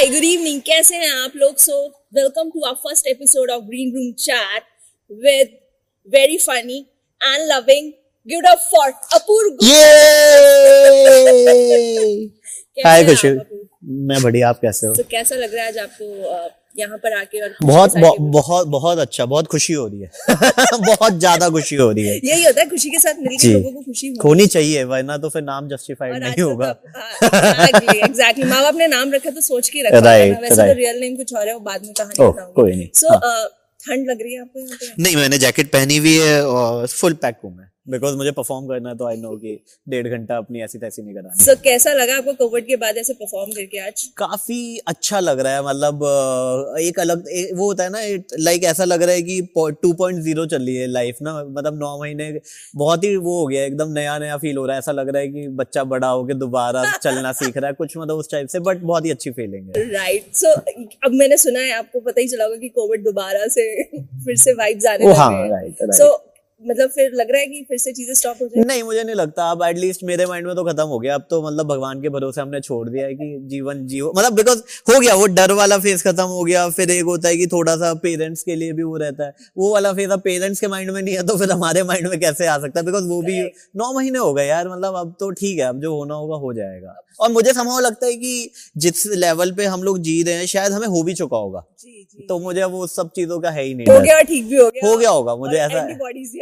Hi good evening कैसे हैं आप लोग? So welcome to our first episode of green room chat with very funny and loving give up for Apoorv ये हाय खुशी। मैं बढ़िया आप कैसे हो? तो so, कैसा लग रहा है आज आपको अ, यहाँ पर आके और बहुत बहुत बहुत बहुत अच्छा बहुत खुशी हो रही है। बहुत ज़्यादा खुशी हो रही है। यही होता है खुशी के साथ मिलकर लोगों को खुशी हो होनी चाहिए वरना तो फिर नाम जस्टिफाइड नहीं होगा। एग्जैक्टली एग्जैक्टली माँ बाप ने नाम रखा तो सोच के रखा वैसे तो रियल नेम कुछ और है वो बाद में कहानी कोई नहीं सो हाँ। ठंड लग रही है आपको नहीं मैंने जैकेट पहनी हुई है और फुल पैक हूँ मैं। बिकॉज़ मुझे परफॉर्म करना है तो आई नो कि डेढ़ घंटा अपनी ऐसी तैसी नहीं करानी सो कैसा लगा आपको कोविड के बाद ऐसे परफॉर्म करके आज? काफ़ी अच्छा लग रहा है मतलब एक अलग ए, वो होता है ना लाइक ऐसा लग रहा है कि टू पॉइंट ज़ीरो चल रही है लाइफ ना मतलब नौ महीने बहुत ही वो हो गया एकदम नया नया फील हो रहा है ऐसा लग रहा है कि बच्चा बड़ा होके दोबारा चलना सीख रहा है कुछ मतलब उस टाइप से बट बहुत ही अच्छी फीलिंग है। राइट सो अब मैंने सुना है आपको पता ही चला होगा कि कोविड दोबारा से फिर से वाइब्स आने लग हाँ हैं। राइट राइट सो मतलब फिर लग रहा है कि फिर से चीज़ें स्टॉप हो जाए नहीं मुझे नहीं लगता। अब एटलीस्ट मेरे माइंड में तो खत्म हो गया। अब तो मतलब भगवान के भरोसे हमने छोड़ दिया है कि जीवन जियो। मतलब बिकॉज़ हो गया वो डर वाला फ़ेज़ खत्म हो गया। फिर एक होता है कि थोड़ा सा पेरेंट्स के लिए भी वो रहता है। वो वाला फ़ेज़ अब पेरेंट्स के माइंड में नहीं है तो फिर हमारे माइंड में कैसे आ सकता है? बिकॉज़ वो भी नौ महीने हो गए यार मतलब अब तो ठीक है अब जो होना होगा हो जाएगा। और मुझे समझ लगता है कि जिस लेवल पे हम लोग जी रहे हैं शायद हमें हो भी चुका होगा। जी जी तो मुझे वो सब चीज़ों का है ही नहीं हो गया ठीक भी हो गया। हो गया होगा मुझे ऐसा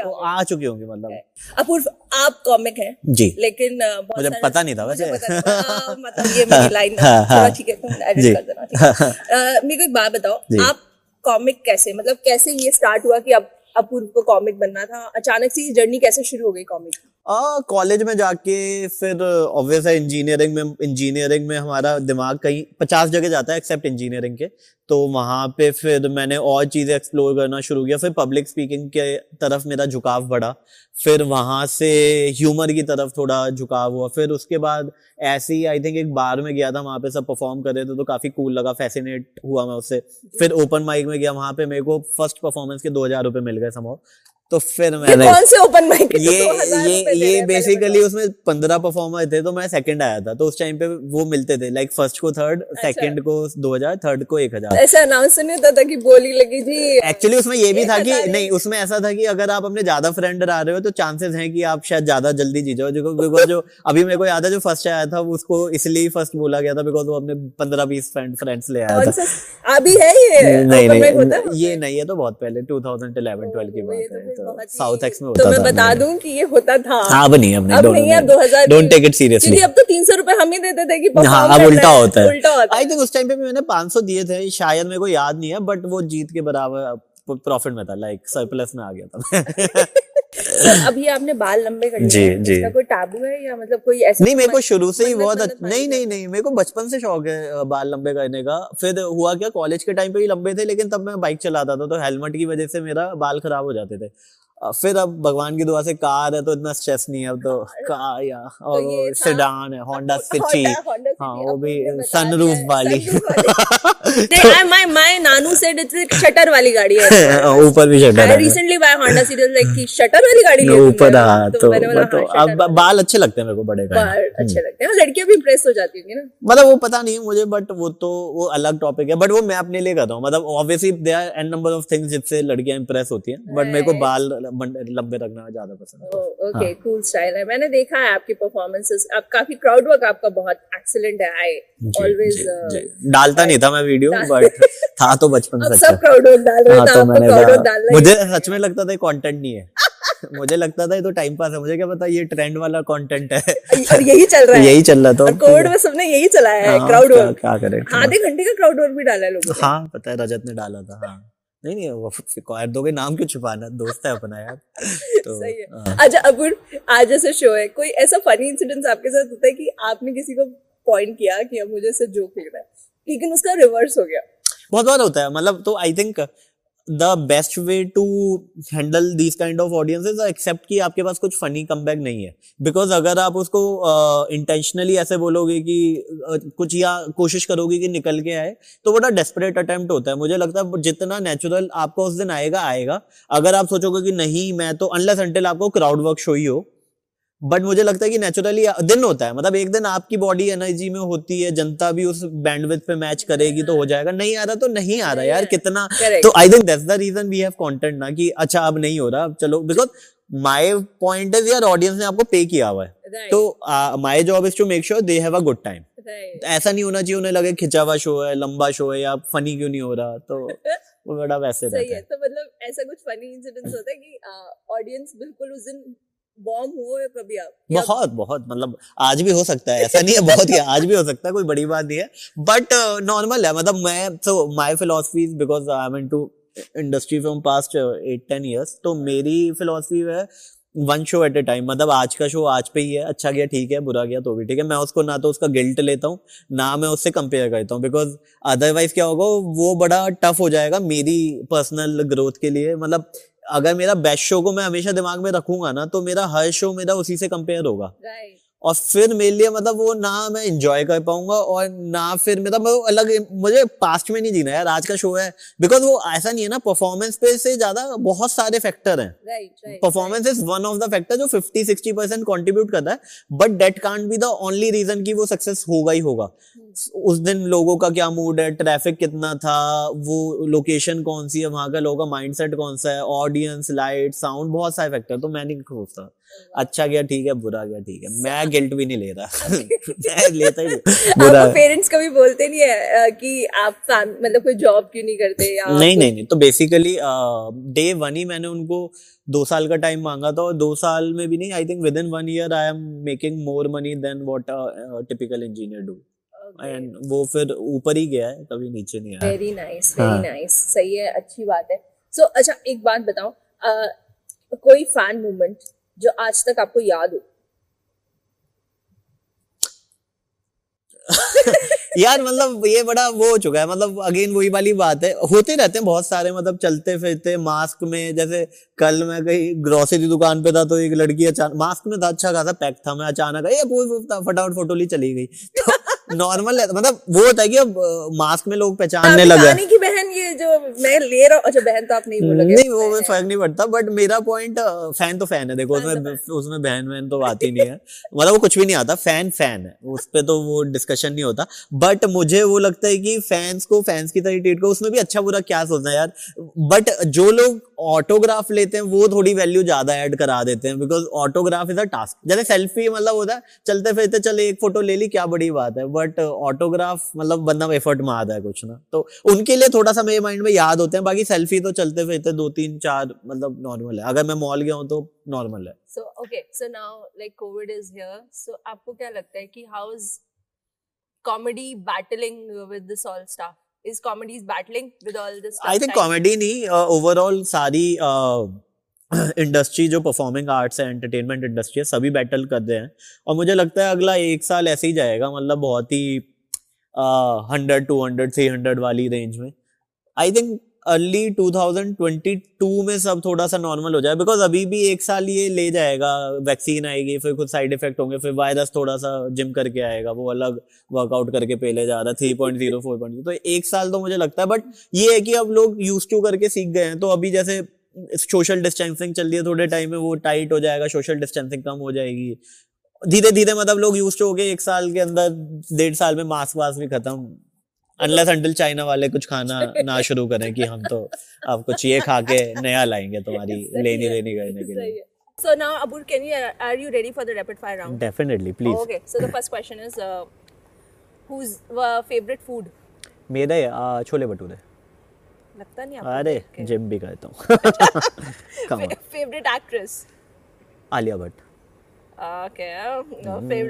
आ वो। आ चुके होंगे मतलब। अपूर्व आप कॉमिक हैं जी। लेकिन मुझे पता नहीं था वैसे। हाँ, मतलब ये मेरी लाइन हाँ, थोड़ा हाँ। ठीक है तुम एडिट कर देना मेरे को एक बात बताओ आप कॉमिक कैसे मतलब कैसे ये स्टार्ट हुआ कि अब अपूर्व को कॉमिक बनना था? अचानक से ये जर्नी कैसे शुरू हो गई कॉमिक कॉलेज में जाके फिर ऑब्वियस है इंजीनियरिंग में इंजीनियरिंग में हमारा दिमाग कहीं पचास जगह जाता है एक्सेप्ट इंजीनियरिंग के। तो वहाँ पे फिर मैंने और चीज़ें एक्सप्लोर करना शुरू किया। फिर पब्लिक स्पीकिंग के तरफ़ मेरा झुकाव बढ़ा। फिर वहाँ से ह्यूमर की तरफ़ थोड़ा झुकाव हुआ। फिर उसके बाद ऐसे ही आई थिंक एक बार में गया था, वहाँ पे सब परफॉर्म कर रहे थे तो काफ़ी कूल लगा फैसिनेट हुआ मैं उससे। फिर ओपन माइक में गया, वहाँ पे मेरे को फ़र्स्ट परफॉर्मेंस के दो हज़ार रुपए मिल गए समो तो फिर मैंने कौन से ओपन माइक ये ये ये बेसिकली उसमें पंद्रह परफॉर्मर थे तो मैं सेकंड आया था तो उस टाइम पे वो मिलते थे लाइक फ़र्स्ट को थर्ड सेकंड को दो हज़ार थर्ड को एक हज़ार। ऐसा अनाउंस नहीं होता था कि बोली लगी जी एक्चुअली उसमें ये भी था कि नहीं। उसमें ऐसा था कि अगर आप अपने ज़्यादा फ्रेंड आ रहे हो तो चांसेस हैं कि आप शायद ज़्यादा जल्दी जीत जाओ जो बिकॉज़ जो अभी मेरे को याद है जो फ़र्स्ट आया था उसको इसलिए फ़र्स्ट बोला गया था बिकॉज़ वो अपने पंद्रह बीस फ्रेंड फ्रेंड्स ले आया था। अभी है ये नहीं? नहीं ये नहीं है तो बहुत पहले 2011 12 की ओ, ये बात तो ही- साउथ एक्स में तो होता मैं बता दूँ कि ये होता था। हाँ अब नहीं अब नहीं अब don't- नहीं है, अब 2000 don't take it seriously क्योंकि अब तो रुपए हम ही देते थे कि हाँ अब उल्टा होता है। उल्टा होता है। आई थिंक उस टाइम पे मैंने मैंने 500 दिए थे शायद मेरे को याद नहीं है बट वो जीत के बराबर प्रॉफिट में था लाइक सरप्लस में आ गया था। ये आपने बाल लंबे कर लिए जी, जी। कोई टाबू है या मतलब कोई ऐसा नहीं मेरे को शुरू से ही बहुत अच्छा- मांगी नहीं? नहीं नहीं मेरे को बचपन से शौक है बाल लंबे करने का फिर हुआ क्या कॉलेज के टाइम पे भी लंबे थे लेकिन तब मैं बाइक चलाता था तो हेलमेट की वजह से मेरा बाल खराब हो जाते थे फिर अब भगवान की दुआ से कार है तो इतना स्ट्रेस नहीं है अब तो। कार या और तो वो सेडान है होंडा सिटी हाँ वो भी सनरूफ वाली। my my Nanu it's shutter वाली गाड़ी है। ऊपर भी शटर है। Honda City I was like कि शटर वाली गाड़ी है ऊपर? हाँ। तो तो हाँ, अब बाल अच्छे लगते हैं मेरे को बड़े बाल अच्छे लगते हैं। लड़कियाँ भी इम्प्रेस हो जाती होंगी ना। मतलब वो पता नहीं मुझे बट वो तो वो अलग टॉपिक है। बट वो मैं अपने लिए कर रहा हूँ। मतलब obviously they are an number of things जिससे लड़कियाँ इंप्रेस होती हैं। बट मेरे को बाल लंबे रखना ज़्यादा पसंद है। ओके। कूल स्टाइल है। मैंने देखा है आपकी परफॉर्मेंसेस आप काफ़ी क्राउड वर्क आपका बहुत एक्सीलेंट है आई ऑलवेज जी। डालता नहीं था मैं वीडियो बट था तो बचपन से सब क्राउड वर्क डाल रहे हाँ तो मैंने क्राउड वर्क कहा मुझे सच में लगता था ये कंटेंट नहीं है। मुझे लगता था ये तो टाइम पास है। मुझे क्या पता ये ट्रेंड वाला कंटेंट है। और यही चल रहा है। यही चल रहा था कोविड में सबने यही चलाया है हाँ, क्राउड वर्क क्या करें आधे घंटे का क्राउड वर्क भी डाला है लोगों ने। हाँ पता है रजत ने डाला था हाँ। नहीं नहीं वो यार दोगे नाम क्यों छुपाना? दोस्त है अपना यार। तो सही हाँ। अच्छा अब आज ऐसा शो है कोई ऐसा फनी इंसिडेंस आपके साथ होता है कि आपने किसी को पॉइंट किया कि अब मुझे इससे जोक लग रहा है? लेकिन उसका रिवर्स हो गया। बहुत बार होता है मतलब तो I think the best way to handle these kind of audiences accept कि आपके पास कुछ फनी कमबैक नहीं है। बिकॉज़ अगर आप उसको इंटेंशनली uh, ऐसे बोलोगे कि uh, कुछ या कोशिश करोगे कि निकल के आए तो बड़ा डेस्परेट अटेम्प्ट होता है। मुझे लगता है जितना नेचुरल आपका उस दिन आएगा आएगा। अगर आप सोचोगे कि नहीं मैं तो अनलेस अनटिल आपको क्राउड वर्क शो ही हो बट मुझे लगता है कि नेचुरली दिन होता है। मतलब एक दिन आपकी बॉडी एनर्जी में होती है जनता भी उस बैंडविथ पे मैच करेगी तो हो जाएगा। नहीं आ रहा तो नहीं आ रहा यार कितना तो I think that's the reason we have content ना कि अच्छा अब नहीं हो रहा। अब चलो बिकॉज़ माय पॉइंट इज़ यार ऑडियंस ने आपको पे किया हुआ है। तो my job is to make sure they have a good time ऐसा नहीं होना चाहिए उन्हें लगे खिंचा हुआ शो है लंबा शो है या फनी क्यों नहीं हो रहा? तो वो बड़ा वैसे रहता है। तो मतलब ऐसा कुछ फनी इंसिडेंट्स होता है कि ऑडियंस बिल्कुल उस दिन बॉम्ब हुए कभी आप? बहुत बहुत मतलब आज भी हो सकता है ऐसा नहीं है बहुत ही आज भी हो सकता है कोई बड़ी बात नहीं है बट नॉर्मल है मतलब मैं so my philosophy because I am into industry from past eight ten years तो मेरी फिलोसफी है one show at a time मतलब आज का शो आज पे ही है अच्छा गया ठीक है बुरा गया तो भी ठीक है मैं उसको ना तो उसका गिल्ट लेता हूँ ना मैं उससे कंपेयर करता हूँ बिकॉज़ अदरवाइज़ क्या होगा वो बड़ा टफ हो जाएगा मेरी पर्सनल ग्रोथ के लिए मतलब अगर मेरा बेस्ट शो को मैं हमेशा दिमाग में रखूँगा ना तो मेरा हर शो मेरा उसी से कंपेयर होगा। Right. और फिर मेरे लिए मतलब वो ना मैं इंजॉय कर पाऊँगा और ना फिर मेरा वो अलग मुझे पास्ट में नहीं जीना यार आज का शो है। बिकॉज़ वो ऐसा नहीं है ना परफॉर्मेंस पे से ज़्यादा बहुत सारे फैक्टर हैं। Performance is one of the factor जो 50 60 परसेंट कॉन्ट्रीब्यूट करता है but that can't be the only reason कि वो सक्सेस होगा ही होगा। उस दिन लोगों का क्या मूड है? ट्रैफ़िक कितना था? वो लोकेशन कौन सी है? वहाँ का लोगों का माइंडसेट कौन सा है? ऑडियंस लाइट साउंड बहुत सारे फैक्टर तो मैं नहीं सोचता अच्छा गया ठीक है बुरा गया ठीक है। मैं गिल्ट भी नहीं ले रहा। मैं लेता ही बुरा आपको पेरेंट्स कभी बोलते नहीं है कि आप मतलब कोई जॉब क्यों नहीं करते या नहीं नहीं नहीं तो बेसिकली डे वन ही मैंने उनको दो साल का टाइम मांगा था और दो साल में भी नहीं I think within one year I am making more money than what typical engineer do and वो फिर ऊपर ही गया है कभी नीचे नहीं आया। Very nice. वेरी नाइस सही है अच्छी बात है। सो so, अच्छा एक बात बताओ अ, कोई फ़ैन मूवमेंट जो आज तक आपको याद हो? यार मतलब ये बड़ा वो हो चुका है मतलब अगेन वही वाली बात है। होते रहते हैं बहुत सारे मतलब चलते फिरते मास्क में जैसे कल मैं कहीं ग्रोसरी दुकान पे था तो एक लड़की अचानक मास्क में था अच्छा खासा पैक था मैं अचानक ये फटाफट फ़ोटो ली चली गई। तो नॉर्मल है। मतलब वो होता है कि अब मास्क में लोग पहचानने लगे की बहन ये जो मैं ले रहा हूँ अच्छा बहन तो आप नहीं बोलोगे। नहीं वो में फ़र्क नहीं पड़ता बट मेरा पॉइंट फ़ैन तो फ़ैन है। देखो उसमें उसमें बहन वहन तो बात ही नहीं है। मतलब वो कुछ भी नहीं आता फ़ैन फ़ैन है। उस पे तो वो डिस्कशन नहीं होता। बट मुझे वो लगता है कि फैंस को फैंस की तरह ट्रीट करो। उसमें भी अच्छा बुरा क्या सोचना है यार? बट जो लोग ऑटोग्राफ लेते हैं वो थोड़ी वैल्यू ज़्यादा ऐड करा देते हैं। Because autograph is a task जैसे सेल्फी मतलब होता है चलते फिरते चले एक फ़ोटो ले ली क्या बड़ी बात है। बट ऑटोग्राफ मतलब बंदा एफर्ट मारता है कुछ ना। तो उनके लिए थोड़ा सा मेरे माइंड में याद होते हैं बाकी सेल्फी तो चलते फिरते दो तीन चार मतलब नॉर्मल है। अगर मैं मॉल गया हूँ तो नॉर्मल है। So okay so now like COVID is here so आपको क्या लगता है कि how is comedy battling with this all stuff is comedy is battling with all this I think comedy नहीं ओवरऑल सारी इंडस्ट्री जो परफॉर्मिंग आर्ट्स है entertainment industry है, सभी बैटल कर रहे हैं। और मुझे लगता है अगला एक साल ऐसे ही जाएगा मतलब बहुत ही hundred two hundred three hundred वाली रेंज में। आई थिंक अर्ली 2022 में सब थोड़ा सा नॉर्मल हो जाए बिकॉज़ अभी भी एक साल ये ले जाएगा वैक्सीन आएगी, फिर कुछ साइड इफ़ेक्ट होंगे, फिर वायरस थोड़ा सा जिम करके आएगा, वो अलग वर्कआउट करके पहले जा रहा है three point zero four point तो एक साल तो मुझे लगता है बट ये है कि अब लोग यूज़ टू करके सीख गए हैं तो अभी जैसे सोशल डिस्टेंसिंग चल रही है थोड़े टाइम में वो टाइट हो जाएगा सोशल डिस्टेंसिंग कम हो जाएगी धीरे धीरे मतलब लोग यूज़ हो गए एक साल के अंदर डेढ़ साल में मास्क वास्क भी खत्म अनलेस अंटिल चाइना वाले कुछ खाना ना शुरू करें कि हम तो अब कुछ ये खा के नया लाएँगे तुम्हारी लेनी देनी करने के लिए So now, Abur, can you are you ready for the rapid fire round? Definitely please Okay. So the first question is, uh, who's uh, favorite food? मेरे chole bhature but hmm.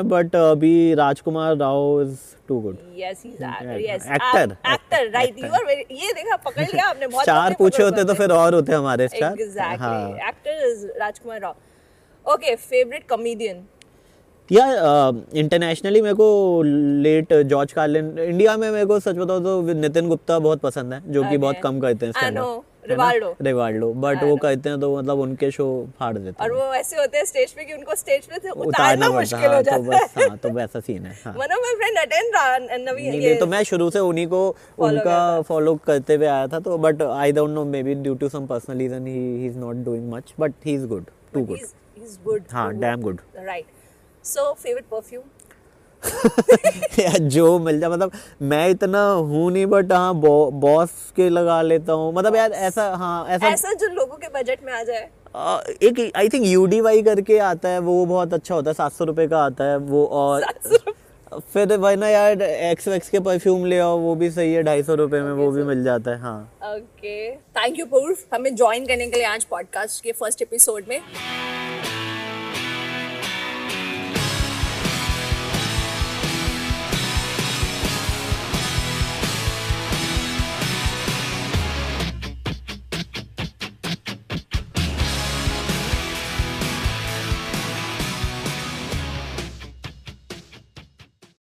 oh, uh, अभी Rajkumar Rao is too good actor actor right ये देखा पकड़ लिया आपने बहुत चार पूछे होते तो फिर और होते हमारे स्टार हाँ। Rajkumar Rao. Okay favourite comedian यार इंटरनेशनली मेरे को लेट जॉर्ज कार्लिन इंडिया में मेरे को सच बताओ तो नितिन गुप्ता बहुत पसंद है जो कि बहुत कम करते हैं स्टैंड. रिवाल्डो रिवाल्डो बट वो कहते हैं तो मतलब उनके शो फाड़ देते और वो ऐसे होते हैं स्टेज पे कि उनको स्टेज पे से उतारना मुश्किल हो हाँ तो जाता बस है। हाँ तो वैसा सीन है हाँ। ऑफ़ माय फ्रेंड अटेंड नवी ये तो मैं शुरू से उन्हीं को उनका फॉलो करते हुए आया था तो but I don't know maybe due to some personal reason he he is not doing much but he is good too good he's he's good हाँ damn good right. Favorite perfume? यार जो मिल जाए मतलब मैं इतना हूँ नहीं बट हाँ बॉस के लगा लेता हूँ। मतलब यार ऐसा हाँ ऐसा ऐसा जो लोगों के बजट में आ जाए। आ, एक आई थिंक यूडीवाई करके आता है वो बहुत अच्छा होता है सात सौ रुपये का आता है वो और फिर भाई ना यार एक्स वैक्स के परफ्यूम ले आओ वो भी सही है ढाई सौ रुपये में वो भी मिल जाता है हाँ। ओके थैंक यू पूर्व हमें ज्वाइन करने के लिए आज पॉडकास्ट के फ़र्स्ट एपिसोड में।